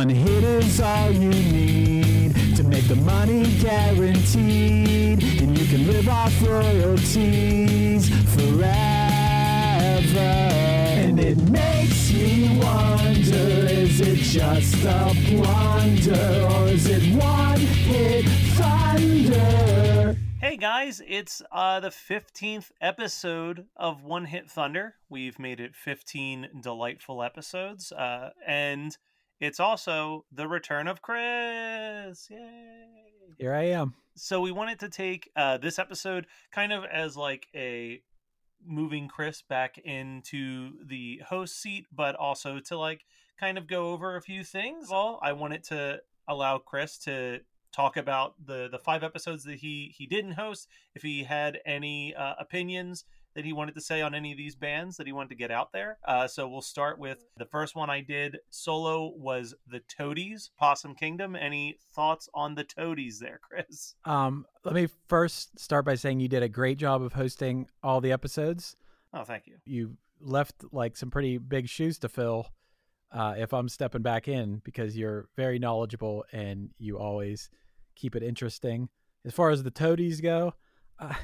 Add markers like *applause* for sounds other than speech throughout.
One hit is all you need to make the money guaranteed. And you can live off royalties forever. And it makes me wonder is it just a blunder or is it one hit thunder? Hey guys, it's uh, the 15th episode of One Hit Thunder. We've made it 15 delightful episodes. Uh, and it's also the return of Chris. Yay! Here I am. So we wanted to take uh, this episode kind of as like a moving Chris back into the host seat, but also to like kind of go over a few things. Well, I wanted to allow Chris to talk about the the five episodes that he he didn't host if he had any uh, opinions that he wanted to say on any of these bands that he wanted to get out there uh, so we'll start with the first one i did solo was the toadies possum kingdom any thoughts on the toadies there *laughs* chris Um, let me first start by saying you did a great job of hosting all the episodes. oh thank you You left like some pretty big shoes to fill. Uh, if I'm stepping back in, because you're very knowledgeable and you always keep it interesting. As far as the toadies go, *laughs* uh,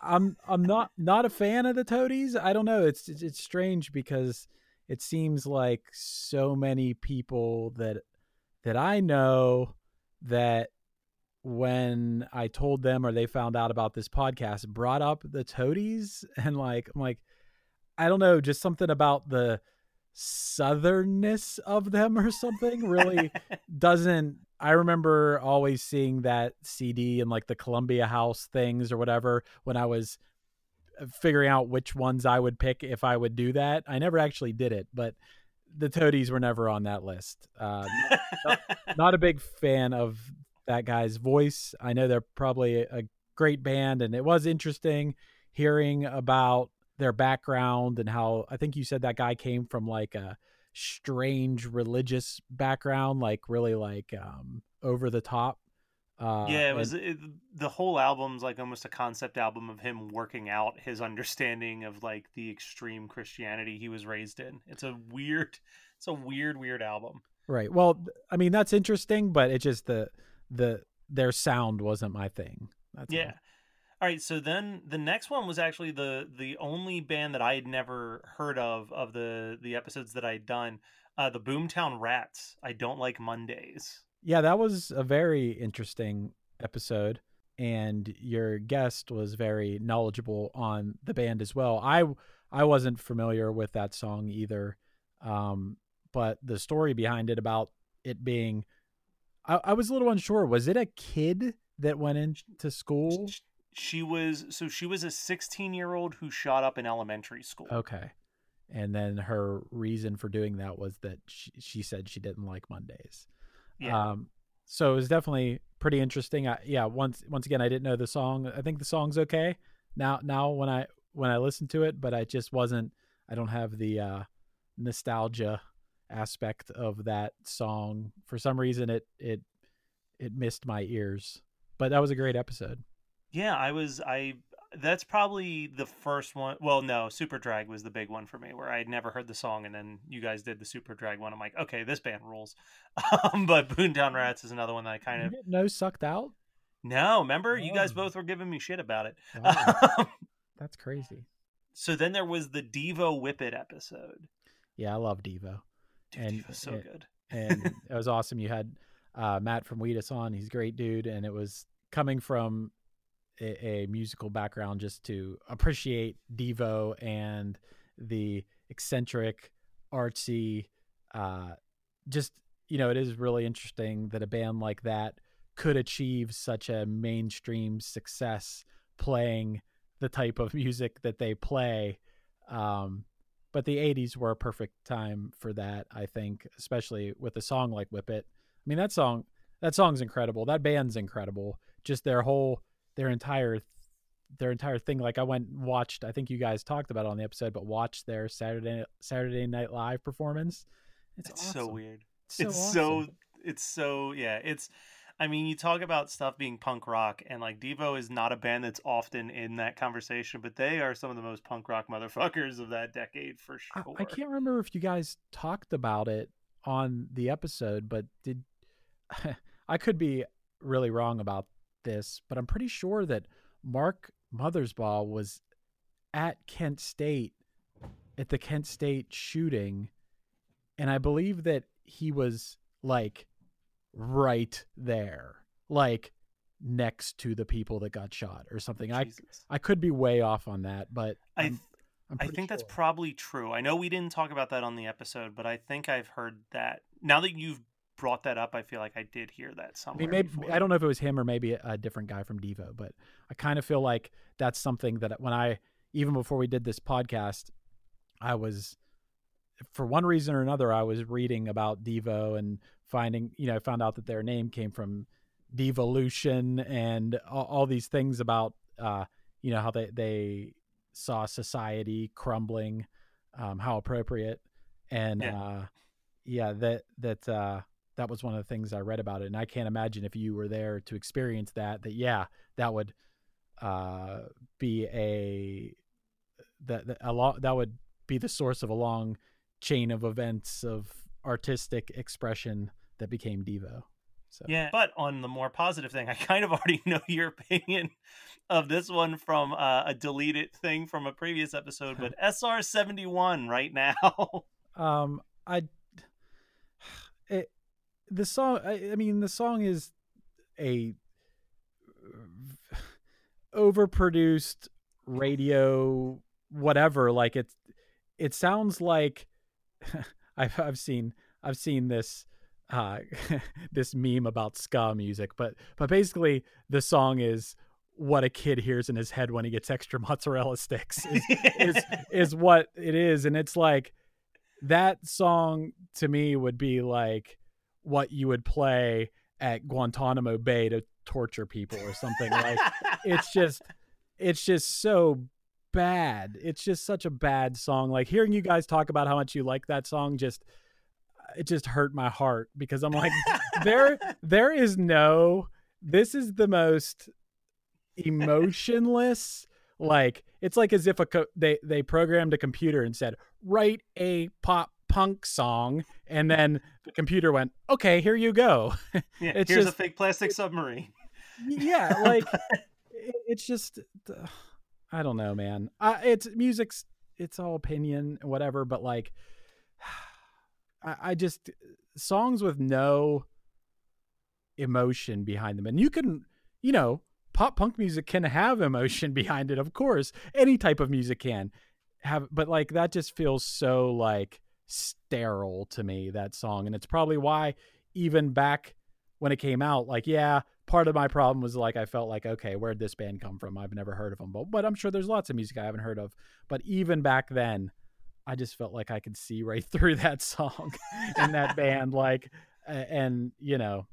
I'm I'm not not a fan of the toadies. I don't know. It's, it's it's strange because it seems like so many people that that I know that when I told them or they found out about this podcast brought up the toadies *laughs* and like I'm like I don't know, just something about the southernness of them or something really *laughs* doesn't I remember always seeing that CD and like the Columbia House things or whatever when I was uh, figuring out which ones I would pick if I would do that. I never actually did it, but the Toadies were never on that list. Uh, not, *laughs* not a big fan of that guy's voice. I know they're probably a great band, and it was interesting hearing about their background and how I think you said that guy came from like a strange religious background, like really like um, over the top. Uh, yeah it and- was it, the whole album's like almost a concept album of him working out his understanding of like the extreme christianity he was raised in it's a weird it's a weird weird album Right. Well, I mean that's interesting, but it just the the their sound wasn't my thing. That's yeah all right so then the next one was actually the the only band that i had never heard of of the the episodes that i'd done uh the boomtown rats i don't like mondays Yeah, that was a very interesting episode and your guest was very knowledgeable on the band as well. I I wasn't familiar with that song either. Um but the story behind it about it being I, I was a little unsure. Was it a kid that went into school? Sh- she was so she was a 16 year old who shot up in elementary school Okay. And then her reason for doing that was that she, she said she didn't like Mondays. yeah Um, so it was definitely pretty interesting. I, yeah, once once again, I didn't know the song. I think the song's okay now. Now when I when I listen to it, but I just wasn't. I don't have the uh, nostalgia aspect of that song. For some reason, it it it missed my ears. but that was a great episode. Yeah, I was I that's probably the first one. Well, no, Superdrag was the big one for me, where I had never heard the song, and then you guys did the Superdrag one. I'm like, okay, this band rules. *laughs* Um, but Boomtown Rats is another one that I kind of no sucked out. no. Remember, you guys Oh. both were giving me shit about it. *laughs* Wow, that's crazy. so then there was the Devo Whip It episode. Yeah, I love Devo, Dude, And- Devo's so and- good. and *laughs* it was awesome. You had uh, Matt from Wheatus on. He's a great dude, and it was coming from a, a musical background just to appreciate Devo and the eccentric, artsy. Uh, just you know, it is really interesting that a band like that could achieve such a mainstream success playing the type of *laughs* music that they play. Um, but the 80s were a perfect time for that, I think, especially with a song like Whip It. I mean, that song, that song's incredible. That band's incredible. Just their whole, their entire, their entire thing. Like I went and watched, I think you guys talked about it on the episode, but watched their Saturday Saturday Night Live performance. It's, It's so weird. It's so, it's awesome. so it's so yeah it's i mean you talk about stuff being punk rock and like devo is not a band that's often in that conversation but they are some of the most punk rock motherfuckers of that decade for I, sure I can't remember if you guys talked about it on the episode, but did *laughs* I could be really wrong about this, but I'm pretty sure that Mark Mothersbaugh was at Kent State at the Kent State shooting, and I believe that he was like right there, like next to the people that got shot or something. I Jesus. I could be way off on that, but I I'm, I'm I think that's probably true. I know we didn't talk about that on the episode, but I think I've heard that. Now that you've brought that up, I feel like I did hear that I somewhere. mean, maybe before. I don't know if it was him or maybe a, a different guy from Devo, but I kind of feel like that's something that when I even before we did this podcast, I was for one reason or another I was reading about Devo and finding you know I found out that their name came from devolution and all, all these things about uh, you know how they they saw society crumbling, um, how appropriate, and Yeah. uh, yeah that that uh, that was one of the things I read about it, and I can't imagine if you were there to experience that. That yeah, that would uh, be a that that a lot that would be the source of a long chain of events of artistic expression that became Devo. So Yeah, but on the more positive thing, *laughs* I kind of already know your opinion of this one from uh, a deleted thing from a previous episode. But *laughs* SR seventy one right now. *laughs* um, I *sighs* it the song. I, I mean, the song is a overproduced radio whatever like it's it sounds like *laughs* I've I've seen I've seen this uh *laughs* this meme about ska music but but basically the song is what a kid hears in his head when he gets extra mozzarella sticks is, is *laughs* is what it is and it's like that song to me would be like what you would play at Guantanamo Bay to torture people or something like *laughs* it's just it's just so bad. It's just such a bad song. Like hearing you guys talk about how much you like that song just uh, it just hurt my heart because i'm like *laughs* there there is no this is the most emotionless like it's like as if a co- they they programmed a computer and said write a pop punk song and then the computer went okay here you go. *laughs* Yeah, It's here's just- a fake plastic submarine. yeah like *laughs* it, it's just uh, i don't know man. I, it's music's it's all opinion whatever but like *sighs* I, I just songs with no emotion behind them and you can you know pop punk music can have emotion *laughs* behind it of course. Any type of music can have but like that just feels so like sterile to me that song and it's probably why even back when it came out like yeah part of my problem was like I felt like okay, where'd this band come from? I've never heard of them, but but I'm sure there's lots of music I haven't heard of. But even back then, I just felt like I could see right *laughs* through that song *laughs* and that band. Like, and you know,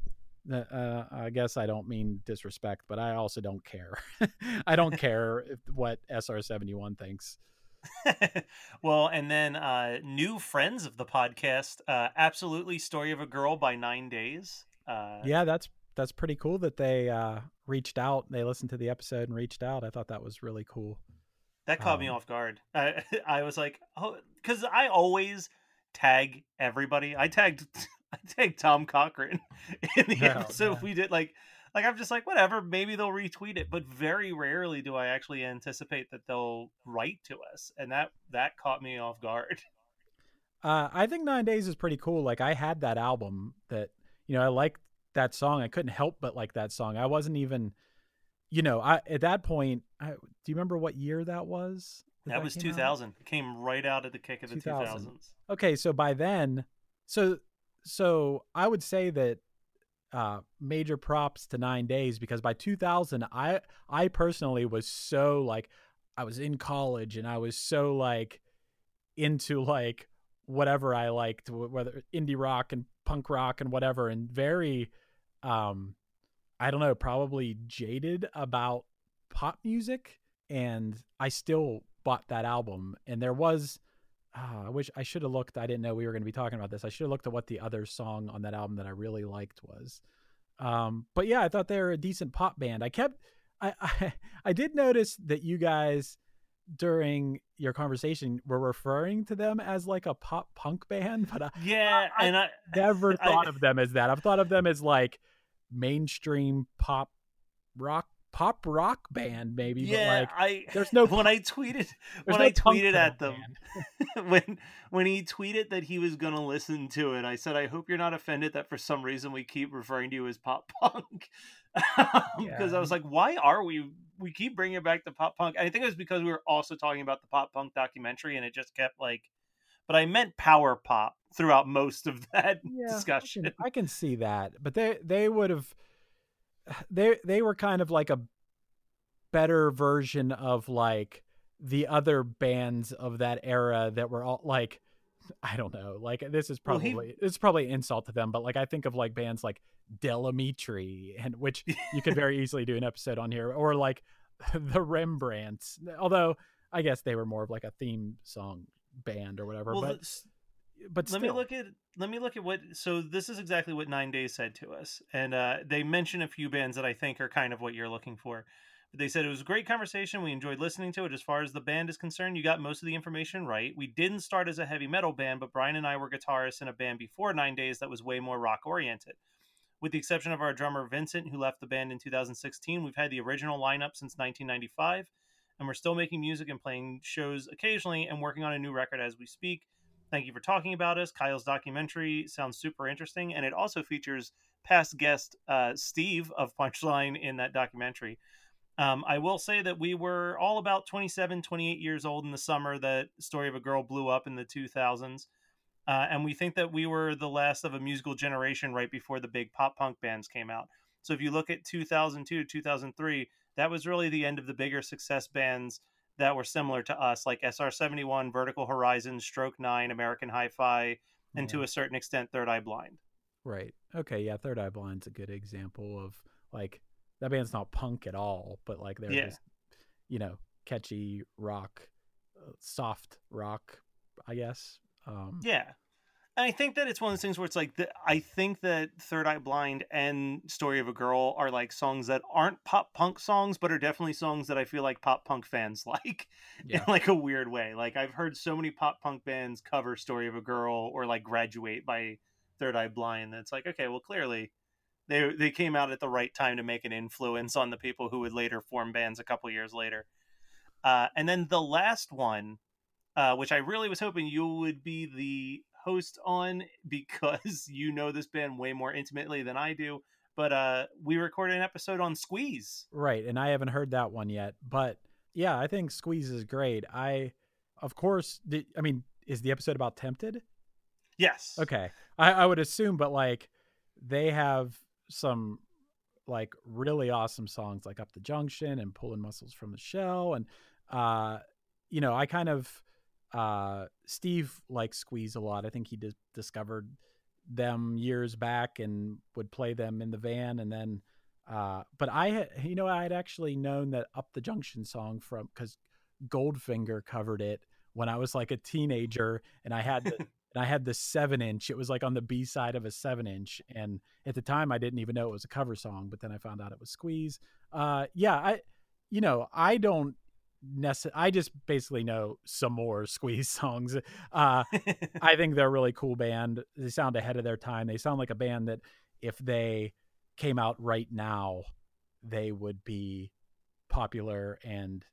uh, I guess I don't mean disrespect, but I also don't care. *laughs* I don't care what SR71 thinks. *laughs* well, and then uh, new friends of the podcast, uh, absolutely story of a girl by nine days. Uh, Yeah, that's that's pretty cool that they uh, reached out. They listened to the episode and reached out. I thought that was really cool. That caught me Um, off guard. I *laughs* I was like, oh, because I always tag everybody. I tagged *laughs* I tagged Tom Cochrane in the Oh, episode man. we did. Like, like I'm just like, whatever. Maybe they'll retweet it, but very rarely do I actually anticipate that they'll write to us, and that that caught me off guard. *laughs* Uh, I think Nine Days is pretty cool. Like I had that album that you know I liked that song. I couldn't help but like that song. I wasn't even, you know, I at that point. I, do you remember what year that was? That was came out? 2000. It came right out of the kick of the 2000s. Okay, so by then, so so I would say that uh major props to 9 days because by 2000 I I personally was so like I was in college and I was so like into like whatever I liked whether indie rock and punk rock and whatever and very um I don't know probably jaded about pop music and I still bought that album. And there was Ah, I wish I should have looked. I didn't know we were going to be talking about this. I should have looked at what the other song on that album that I really liked was. Um, but yeah, I thought they were a decent pop band. I kept, I, I, *laughs* I did notice that you guys during your conversation were referring to them as like a pop punk band, *laughs* but I Yeah, I- and I never I- thought of them as that. I've thought of them as like mainstream pop rock, pop rock band maybe. yeah, but like I there's no *laughs* when I tweeted *laughs* when no I tweeted at them *laughs* when when he tweeted that he was going to listen to it, I said, "I hope you're not offended that for some reason we keep referring to you as pop punk." Because um, Yeah. I was like, "Why are we? We keep bringing it back to pop punk." I think it was because we were also talking about the pop punk documentary, and it just kept like. But I meant power pop throughout most of that yeah, I discussion. can, I can see that, but they they would have they they were kind of like a better version of like the other bands of that era that were all like I don't know, like this is Well, probably he- it's probably an insult to them, but like I think of like bands like Del Amitri and which you could very *laughs* easily do an episode on here or like *laughs* the Rembrandts. Although I guess they were more of like a theme song band or whatever, well, but this- but let me look at let me look at what so this is exactly what nine days said to us and uh, they mention a few bands that i think are kind of what you're looking for. But they said it was a great conversation. We enjoyed listening to it. As far as the band is concerned you got most of the information right. We didn't start as a heavy metal band but brian and i were guitarists in a band before nine days that was way more rock oriented. With the exception of our drummer vincent who left the band in 2016 we've had the original lineup since 1995 and we're still making music and playing shows occasionally and working on a new record as we speak Thank you for talking about us. Kyle's documentary sounds super interesting, and it also features past guest uh, Steve of Punchline in that documentary. Um, I will say that we were all about 27, 28 years old in the summer that Story of a Girl blew up in the 2000s. Uh, and we think that we were the last of a musical generation right before the big pop punk bands came out. So if you look at 2002 to 2003, that was really the end of the bigger success bands that were similar to us, like SR71, Vertical Horizon, Stroke 9, American Hi Fi, and to a certain extent, Third Eye Blind. Right. Okay. Yeah. Third Eye Blind's a good example of like that band's not punk at all, but like they're Yeah. just you know catchy rock, uh, soft rock, I guess. Um, Yeah. And I think that it's one of those things where it's like, the, I think that Third Eye Blind and Story of a Girl are like songs that aren't pop punk songs, but are definitely songs that I feel like pop punk fans *laughs* like Yeah. in like a weird way. Like I've heard so many pop punk bands cover Story of a Girl or like Graduate by Third Eye Blind. That's like, okay, well, clearly they they came out at the right time to make an influence on the people who would later form bands a couple years later. Uh, and then the last one, uh, which I really was hoping you would be the host on *laughs* because you know this band way more intimately than I do. But uh, we recorded an episode on Squeeze. Right. And I haven't heard that one yet, but yeah, I think Squeeze is great. I, of course, did, I mean, is the episode about Tempted? Yes. Okay. I, I would assume, but like they have some like really awesome songs like Up the Junction and Pulling Muscles from the Shell. And, uh, you know, I kind of, uh, Steve likes Squeeze a lot. I think he dis- discovered them years back and would play them in the van. And then, uh, but I had, you know, I had actually known that Up the Junction song from, cause Goldfinger covered it when I was like a teenager and I had the *laughs* and I had the seven inch. It was like on the B side of a seven inch, and at the time I didn't even know it was a cover song. But then I found out it was Squeeze. Uh, yeah, I, you know, I don't I just basically know some more *laughs* Squeeze songs. Uh, *laughs* I think they're a really cool band. They sound ahead of their time. They sound like a band that if they came out right now, they would be popular and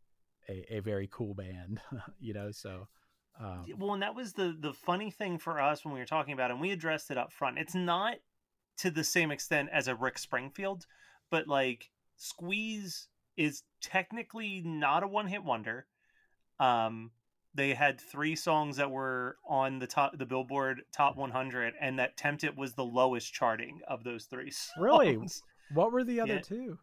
a, a very cool band. *laughs* you know, so. Um, well, and that was the the funny thing for us when we were talking about, it, and we addressed it up front. It's not to the same extent as a Rick Springfield, but like Squeeze is technically not a one hit wonder. Um, they had three songs that were on the top the Billboard Top 100, and that "Tempted" was the lowest charting of those three. *laughs* Songs. Really? What were the other Yeah. two?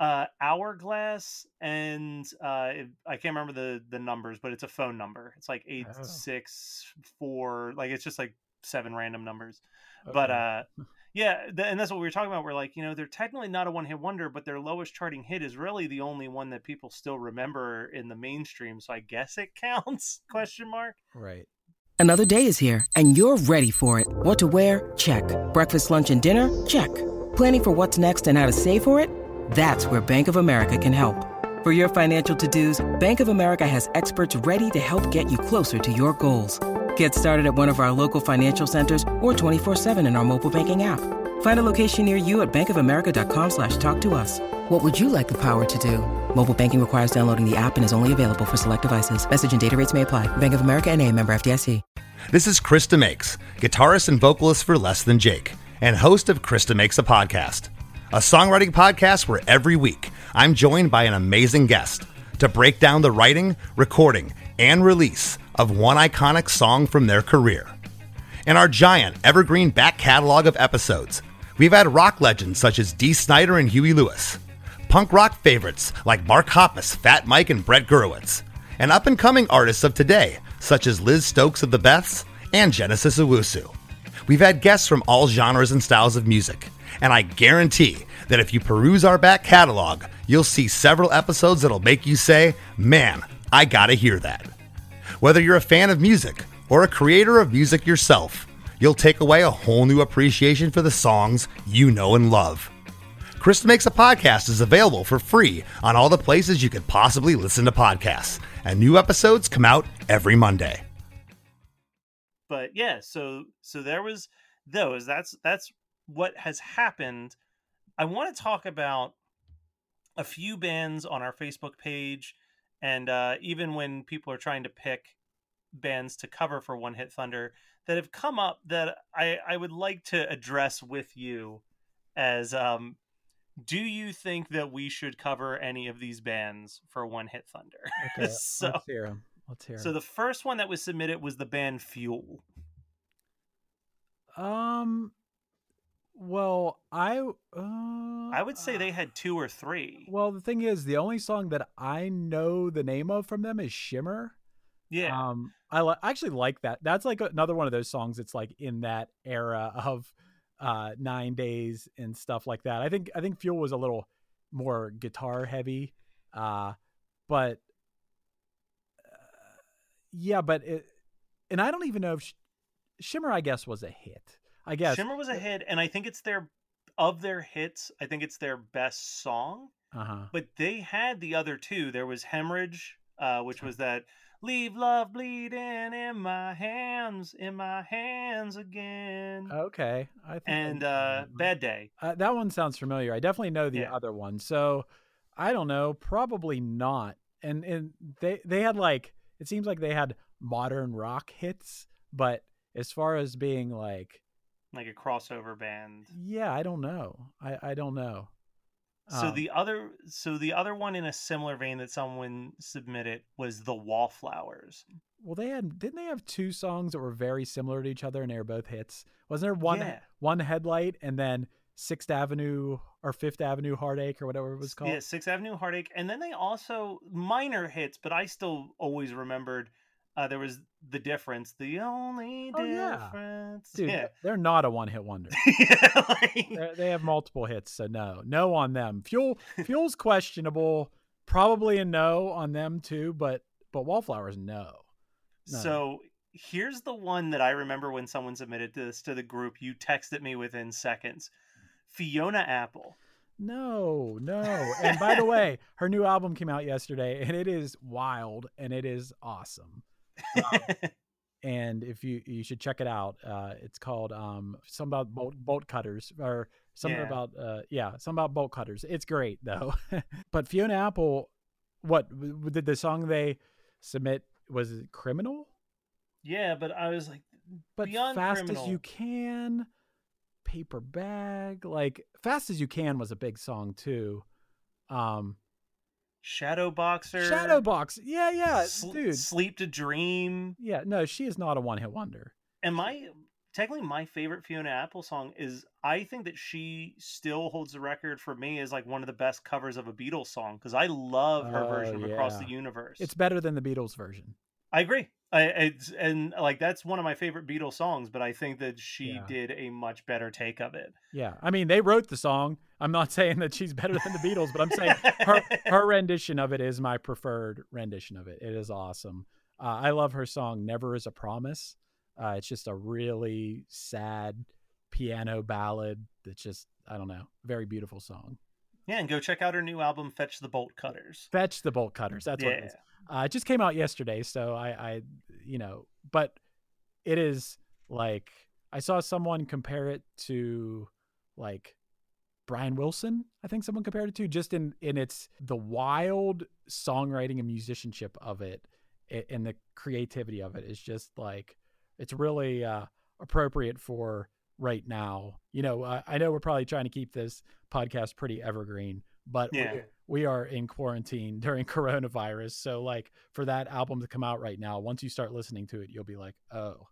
Uh, Hourglass and uh, it- I can't remember the the numbers, but it's a phone number. It's like eight Oh. six four, like it's just like seven random numbers. But uh, *laughs* yeah, th- and that's what we were talking about. We're like, you know, they're technically not a one hit wonder, but their lowest charting hit is really the only one that people still remember in the mainstream. So I guess it *laughs* counts? Question mark. right. Another day is here, and you're ready for it. What to wear? Check. Breakfast, lunch, and dinner? Check. Planning for what's next and how to save for it? That's where Bank of America can help. For your financial to-dos, Bank of America has experts ready to help get you closer to your goals. Get started at one of our local financial centers or 24-7 in our mobile banking app. Find a location near you at bankofamerica.com slash talk to us. What would you like the power to do? Mobile banking requires downloading the app and is only available for select devices. Message and data rates may apply. Bank of America and a member FDIC. This is Chris DeMakes, guitarist and vocalist for Less Than Jake, and host of Chris DeMakes a Podcast, a songwriting podcast where every week I'm joined by an amazing guest to break down the writing, recording, and release of one iconic song from their career. In our giant evergreen back catalog of episodes, we've had rock legends such as Dee Snider and Huey Lewis, punk rock favorites like Mark Hoppus, Fat Mike, and Brett Gurewitz, and up and coming artists of today such as Liz Stokes of the Beths and Genesis Owusu. We've had guests from all genres and styles of music, and I guarantee that if you peruse our back catalog, you'll see several episodes that'll make you say, Man, I gotta hear that. Whether you're a fan of music or a creator of music yourself, you'll take away a whole new appreciation for the songs you know and love. Chris DeMakes a Podcast is available for free on all the places you could possibly listen to podcasts, and new episodes come out every Monday. but yeah so so there was those that's that's what has happened i want to talk about a few bands on our facebook page and uh, even when people are trying to pick bands to cover for one hit thunder that have come up that i i would like to address with you as um do you think that we should cover any of these bands for one hit thunder Okay. *laughs* so let's hear them. Let's hear 'em. so the first one that was submitted was the band fuel Um. Well, I. Uh, I would say they had two or three. Well, the thing is, the only song that I know the name of from them is "Shimmer." Yeah. Um, I, li- I actually like that. That's like another one of those songs. It's like in that era of uh nine days and stuff like that. I think I think Fuel was a little more guitar heavy, uh, but uh, yeah, but it, and I don't even know if Sh- Shimmer, I guess, was a hit. I guess Shimmer was a hit, and I think it's their of their hits. I think it's their best song. Uh huh. But they had the other two. There was Hemorrhage, uh, which was that "Leave Love Bleeding in My Hands, in My Hands Again," Okay, I think and uh, "Bad Day." Uh, that one sounds familiar. I definitely know the Yeah. other one. So I don't know, probably not. And and they they had like it seems like they had modern rock hits, but as far as being like Like a crossover band. yeah, I don't know. I I don't know. So Um, the other, so the other one in a similar vein that someone submitted was the Wallflowers. well they had didn't they have two songs that were very similar to each other and they were both hits? Wasn't there one Yeah. one headlight and then Sixth Avenue or Fifth Avenue Heartache or whatever it was called? Yeah, Sixth Avenue Heartache, and then they also minor hits, but I still always remembered uh, there was the difference. The only Oh, yeah. difference, Dude, yeah, they're not a one hit wonder. *laughs* yeah, like- they have multiple hits, so no, no on them. Fuel, fuel's questionable. Probably a no on them too, but but wallflowers, no. No. So here's the one that I remember when someone submitted this to the group. You texted me within seconds. Fiona Apple. No, no. *laughs* And by the way, her new album came out yesterday, and it is wild and it is awesome. Um, *laughs* and if you you should check it out, uh, it's called um something about bolt bolt cutters or something Yeah. about uh yeah something about bolt cutters. It's great though. *laughs* but Fiona Apple, what did the song they submit was it criminal? yeah, but I was like, But fast as you can, paper bag like fast as you can was a big song too. Um, Shadow Boxer. Shadowbox. Yeah, yeah, Sl- dude. Sleep to Dream. Yeah, no, she is not a one hit wonder. And my technically my favorite Fiona Apple song is I think that she still holds the record for me as like one of the best covers of a Beatles song because I love her Oh, version of Across the. Universe. It's better than the Beatles version. I agree. I it's and like that's one of my favorite Beatles songs, but I think that she Yeah. did a much better take of it. Yeah, I mean they wrote the song. I'm not saying that she's better than the Beatles, but I'm saying her her rendition of it is my preferred rendition of it. It is awesome. Uh, I love her song "Never Is a Promise." Uh, it's just a really sad piano ballad. That's just I don't know, very beautiful song. Yeah, and go check out her new album, Fetch the Bolt Cutters. Fetch the bolt cutters. That's what it Yeah. Uh, it just came out yesterday, so I, I, you know, but it is like I saw someone compare it to like Brian Wilson. I think someone compared it to just in in its the wild songwriting and musicianship of it, and the creativity of it is just like it's really uh, appropriate for right now. You know, uh, I know we're probably trying to keep this podcast pretty evergreen, but we- Yeah. we are in quarantine *laughs* during coronavirus. So like for that album to come out right now, once you start listening to it, you'll be like, "Oh,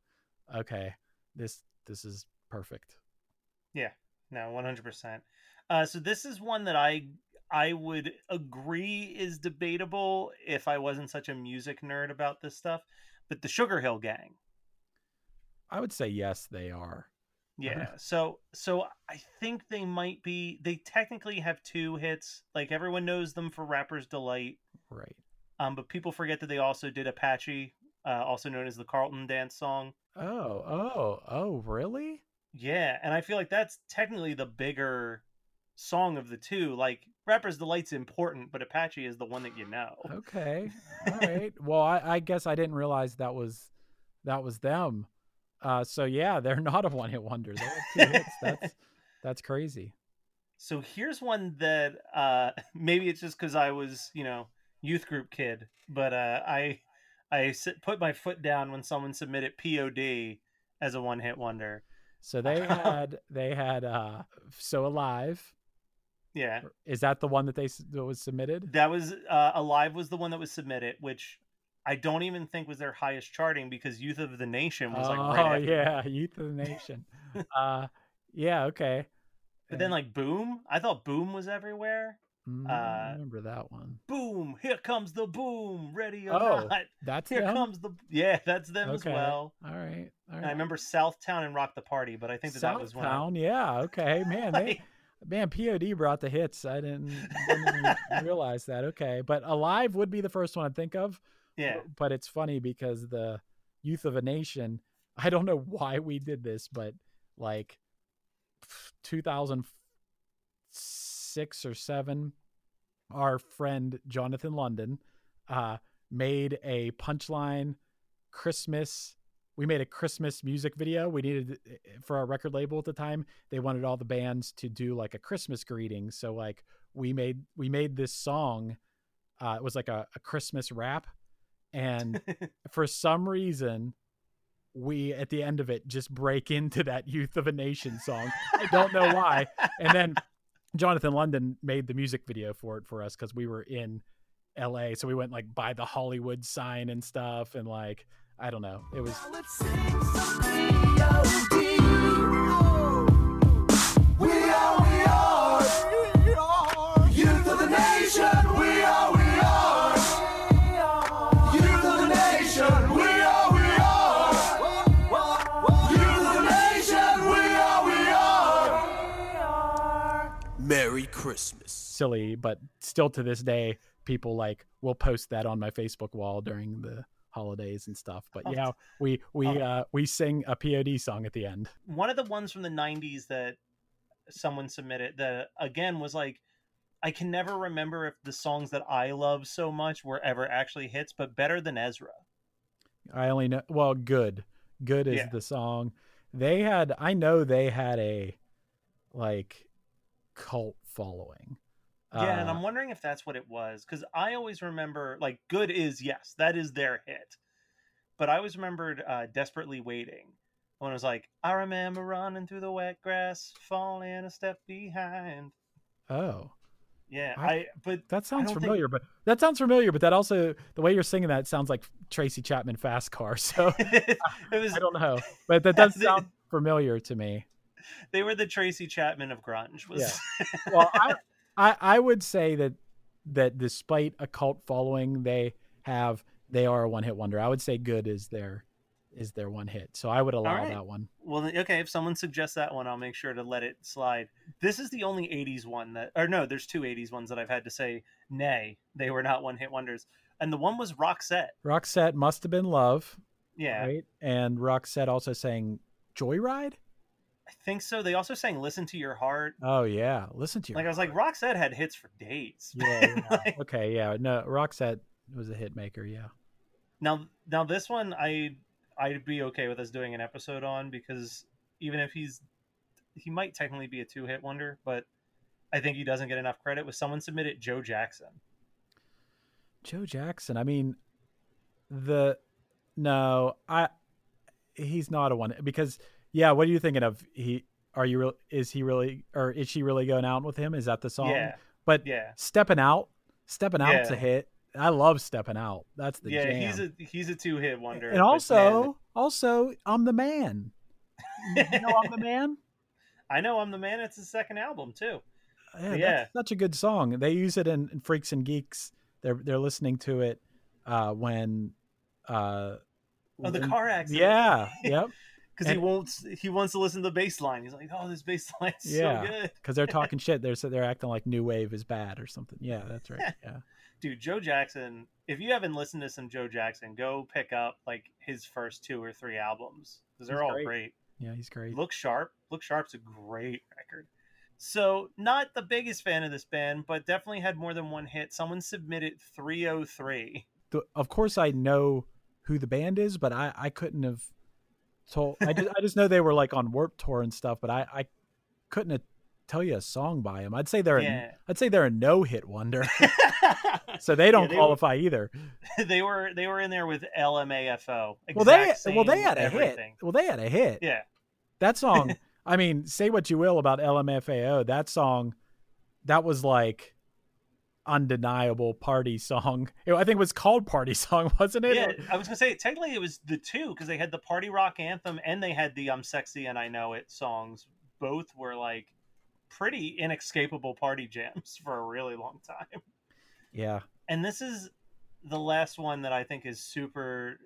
okay. This this is perfect." No, one hundred percent. Uh, so this is one that I I would agree is debatable if I wasn't such a music nerd about this stuff. But the Sugarhill Gang, I would say yes, they are. yeah. *laughs* So so I think they might be. They technically have two hits. Like everyone knows them for Rapper's Delight. Right. Um, but people forget that they also did Apache, uh, also known as the Carlton Dance song. Oh, oh, oh, really? Yeah, and I feel like that's technically the bigger song of the two. Like Rapper's Delight's important, but Apache is the one that you know. Okay. *laughs* All right. Well, I, I guess I didn't realize that was that was them. Uh, so yeah, they're *laughs* not a one hit wonder. Two hits. That's *laughs* that's crazy. So here's one that uh maybe it's just because I was, you know, youth group kid, but uh I I sit, put my foot down when someone submitted POD as a one hit wonder. So they *laughs* had they had uh, so alive. Yeah. Is that the one that they that was submitted? That was uh Alive was the one that was submitted, which I don't even think was their highest charting because Youth of the Nation was like oh right after. yeah, Youth of the Nation. *laughs* uh, yeah, okay. But then like Boom, I thought Boom was everywhere. Mm, uh, I remember that one. Boom, here comes the boom, ready or Oh, not. *laughs* That's Here them? comes the yeah, that's them as Okay. well. All right, all right. I remember Southtown and Rock the Party, but I think that that was one. Southtown, yeah, okay, *laughs* man. They, man, POD brought the hits. I didn't, didn't *laughs* realize that. Okay, but Alive would be the first one I'd think of. Yeah, But it's funny because the Youth of a Nation. I don't know why we did this, but like 2006 or seven, our friend Jonathan London uh, made a punchline Christmas. We made a Christmas music video. We needed for our record label at the time. They wanted all the bands to do like a Christmas greeting. So like we made we made this song. Uh, it was like a, a Christmas rap, and *laughs* for some reason, we at the end of it just break into that "Youth of a Nation" song. I don't know why. And then Jonathan London made the music video for it for us because we were in L.A. So we went like by the Hollywood sign and stuff, and like I don't know, it was Christmas. silly, but still to this day, people like will post that on my Facebook wall during the holidays and stuff. But Oh. yeah, we we Oh. uh we sing a POD song at the end. one of the ones from the 90s that someone submitted that again was like i can never remember if the songs that i love so much were ever actually hits but better than ezra I only know well, good. Good is Yeah. the song. They had I know they had a like cult following. yeah and Uh, i'm wondering if that's what it was because i always remember like good is yes that is their hit but i always remembered uh, desperately waiting when it was like i remember running through the wet grass falling a step behind oh. yeah I- i, but That sounds don't think- familiar, but that sounds familiar, but that also the way you're singing that sounds like Tracy Chapman Fast Car. So *laughs* it was I don't know. But that does *laughs* sound familiar to me. *laughs* they were the tracy chapman of grunge was Yeah. *laughs* Well, I, I I would say that that despite a cult following they have, they are a one hit wonder. I would say good is their is their one hit. So I would allow right. that one. Well, okay. If someone suggests that one, I'll make sure to let it slide. This is the only '80s one that, or no, there's two '80s ones that I've had to say nay. They were not one-hit wonders, and the one was Roxette. Roxette must have been love, Yeah, right? And Roxette also saying Joyride. I think so. They also sang "Listen to Your Heart." Oh yeah, listen to your Like I was like, Roxette had hits for days. Yeah, *laughs* yeah. Like, okay, yeah. No, Roxette was a hit maker. Yeah. now, now this one, I I'd be okay with us doing an episode on because even if he's he might technically be a two-hit wonder, but I think he doesn't get enough credit. Was someone submitted Joe Jackson? Joe Jackson. I mean, the no, I he's not a one because yeah. What are you thinking of? He are you real? Is he really or is she really going out with him? Is that the song? Yeah, But yeah. stepping out, stepping out's a Yeah. hit. I love stepping out. That's the yeah, jam. he's a he's a two hit wonder. and also, man, also, I'm the man. You know, I'm the *laughs* man. I know I'm the man. It's his second album too. Yeah, Yeah. that's such a good song. They use it in, in Freaks and Geeks. They're they're listening to it uh, when uh, Oh, the car accident. Yeah, *laughs* yep. Because he won't he wants to listen to the bass line. He's like, oh, this bass *laughs* line's Yeah. so good, Because they're *laughs* talking shit. They're they're acting like new wave is bad or something. Yeah, that's right. Yeah, dude. Joe Jackson. If you haven't listened to some Joe Jackson, go pick up like his first two or three albums because they're He's all great. great. yeah, he's great. Look Sharp. Look Sharp's a great record. So, not the biggest fan of this band, but definitely had more than one hit. Someone submitted 3OH!3. The- of course, I know who the band is, but I I couldn't have told. I just I just know they were like on Warp Tour and stuff, but I I couldn't tell you a song by them. I'd say they're Yeah. a, I'd say they're a no hit wonder. *laughs* so they don't they were- qualify either. *laughs* they were they were in there with LMFAO. Well, they well they had a everything. hit. Well, they had a hit. Yeah, That song. *laughs* I mean, say what you will about LMFAO. That song, that was like undeniable party song. *laughs* It- I think it was called party song, *laughs* wasn't it? yeah. I was gonna say technically it was the two because they had the party rock anthem and they had the "I'm Sexy and I Know It" songs. Both were like pretty inescapable party jams *laughs* for a really long time. Yeah. and this is the last one that I think is super.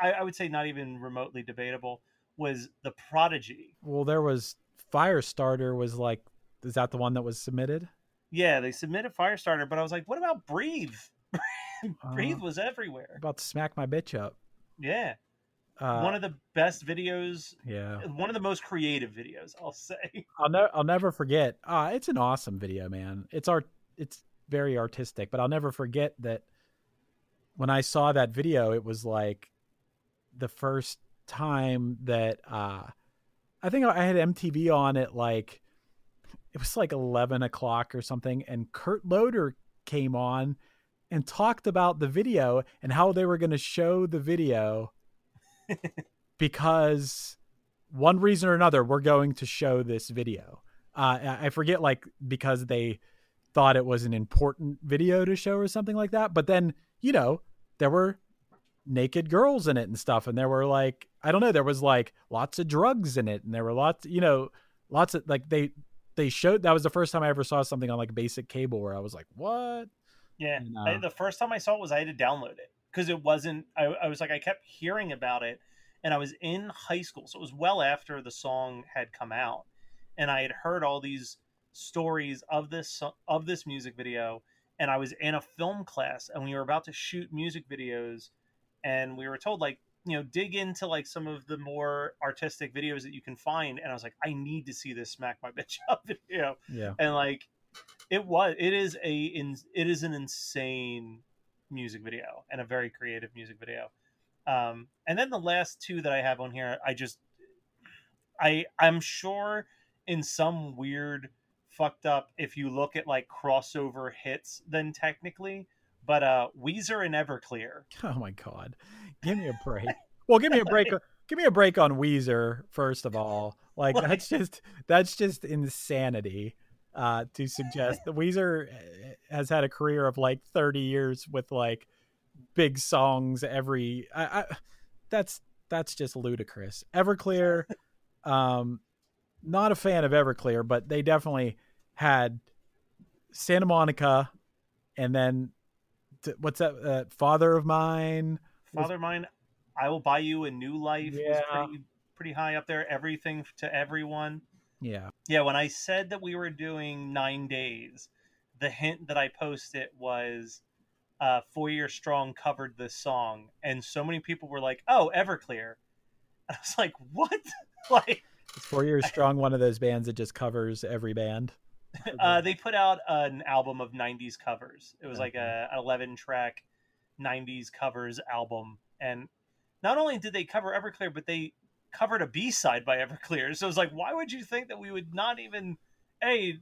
I, I would say not even remotely debatable. Was the Prodigy? Well, there was Firestarter. Was like, is that the one that was submitted? Yeah, they submitted Firestarter, but I was like, what about Breathe? *laughs* Breathe Uh, was everywhere. about to smack my bitch up. Yeah, Uh, one of the best videos, yeah. one of the most creative videos, I'll say. I'll never I'll never forget. Uh, it's an awesome video, man. It's art. It's very artistic, but I'll never forget that when I saw that video, it was like the first time that uh, I think I had MTV on at like it was like eleven o'clock or something, and Kurt Loder came on and talked about the video and how they were going to show the video *laughs* because one reason or another we're going to show this video. Uh, I forget like because they thought it was an important video to show or something like that. But then you know there were naked girls in it and stuff, and there were like I don't know, there was like lots of drugs in it, and there were lots, you know, lots of like they they showed that was the first time I ever saw something on like basic cable where I was like, what? Yeah, And, I, uh, the first time I saw it was I had to download it because it wasn't. I, I was like, I kept hearing about it, and I was in high school, so it was well after the song had come out, and I had heard all these stories of this of this music video, and I was in a film class, and we were about to shoot music videos, and we were told like you know dig into like some of the more artistic videos that you can find and i was like i need to see this smack my *laughs* bitch up video Yeah. and like it was it is a in, it is an insane music video and a very creative music video um and then the last two that i have on here i just i i'm sure in some weird fucked up if you look at like crossover hits then technically but uh weezer and everclear *laughs* Oh my god. Give me a break. Well, give me a break. *laughs* Give me a break on Weezer first of all. Like Like- that's just that's just insanity uh to suggest that Weezer eh, has had a career of like 30 years with like big songs every I, I that's that's just ludicrous. Everclear um not a fan of Everclear, but they definitely had Santa Monica and then what's that uh, Father of Mine Father of Mine, I will buy you a new life. Yeah. Was pretty pretty high up there. Everything to everyone. yeah. Yeah, when I said that we were doing nine days, the hint that I posted was uh, Four Year Strong covered this song, and so many people were like, "Oh, Everclear," and *laughs* I was like, "What?" *laughs* like, It's four years strong. One of those bands that just covers every band. *laughs* uh, they put out an album of '90s covers. It was like a 11 track '90s covers album, and not only did they cover Everclear, but they covered a B side by Everclear. So it was like, why would you think that we would not even? Hey,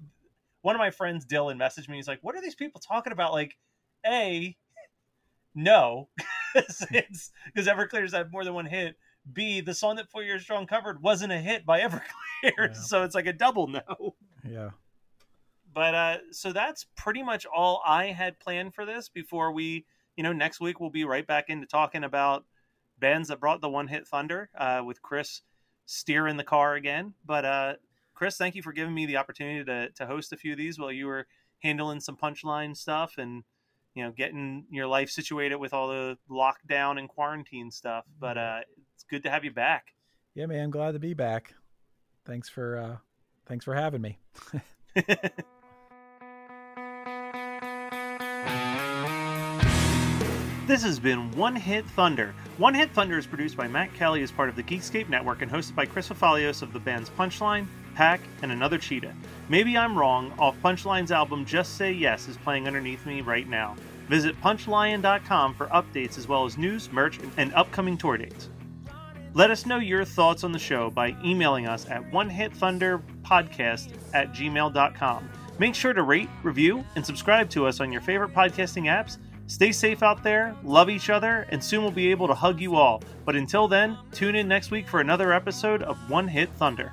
one of my friends, Dylan, messaged me. He's like, "What are these people talking about?" Like, a, no, *laughs* because Everclear's had more than one hit. B, the song that Four Years Strong covered wasn't a hit by Everclear, Yeah. *laughs* so it's like a double no Yeah. But uh so that's pretty much all i had planned for this before we you know next week we'll be right back into talking about bands that brought the one hit thunder uh with chris steering the car again but uh chris thank you for giving me the opportunity to to host a few of these while you were handling some punchline stuff and you know getting your life situated with all the lockdown and quarantine stuff but uh it's good to have you back Yeah, man. I'm glad to be back. Thanks for uh thanks for having me. *laughs* This has been One Hit Thunder. One Hit Thunder is produced by Matt Kelly as part of the Geekscape Network and hosted by Chris Fafalios of the bands Punchline, Pack, and Another Cheetah. Maybe I'm wrong, off Punchline's album Just Say Yes is playing underneath me right now. Visit punchlion.com for updates as well as news, merch, and upcoming tour dates. Let us know your thoughts on the show by emailing us at onehitthunderpodcast at gmail.com. Make sure to rate, review, and subscribe to us on your favorite podcasting apps. Stay safe out there, love each other, and soon we'll be able to hug you all. But until then, tune in next week for another episode of One Hit Thunder.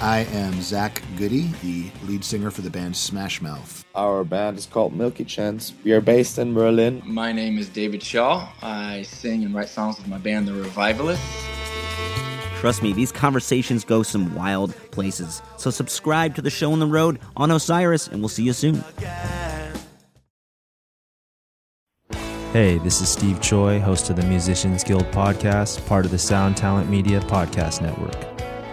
I am Zach Goody, the lead singer for the band Smash Mouth. Our band is called Milky Chance. We are based in Berlin. My name is David Shaw. I sing and write songs with my band, The Revivalists. Trust me, these conversations go some wild places. So, subscribe to the show on the road on Osiris, and we'll see you soon. Hey, this is Steve Choi, host of the Musicians Guild podcast, part of the Sound Talent Media Podcast Network.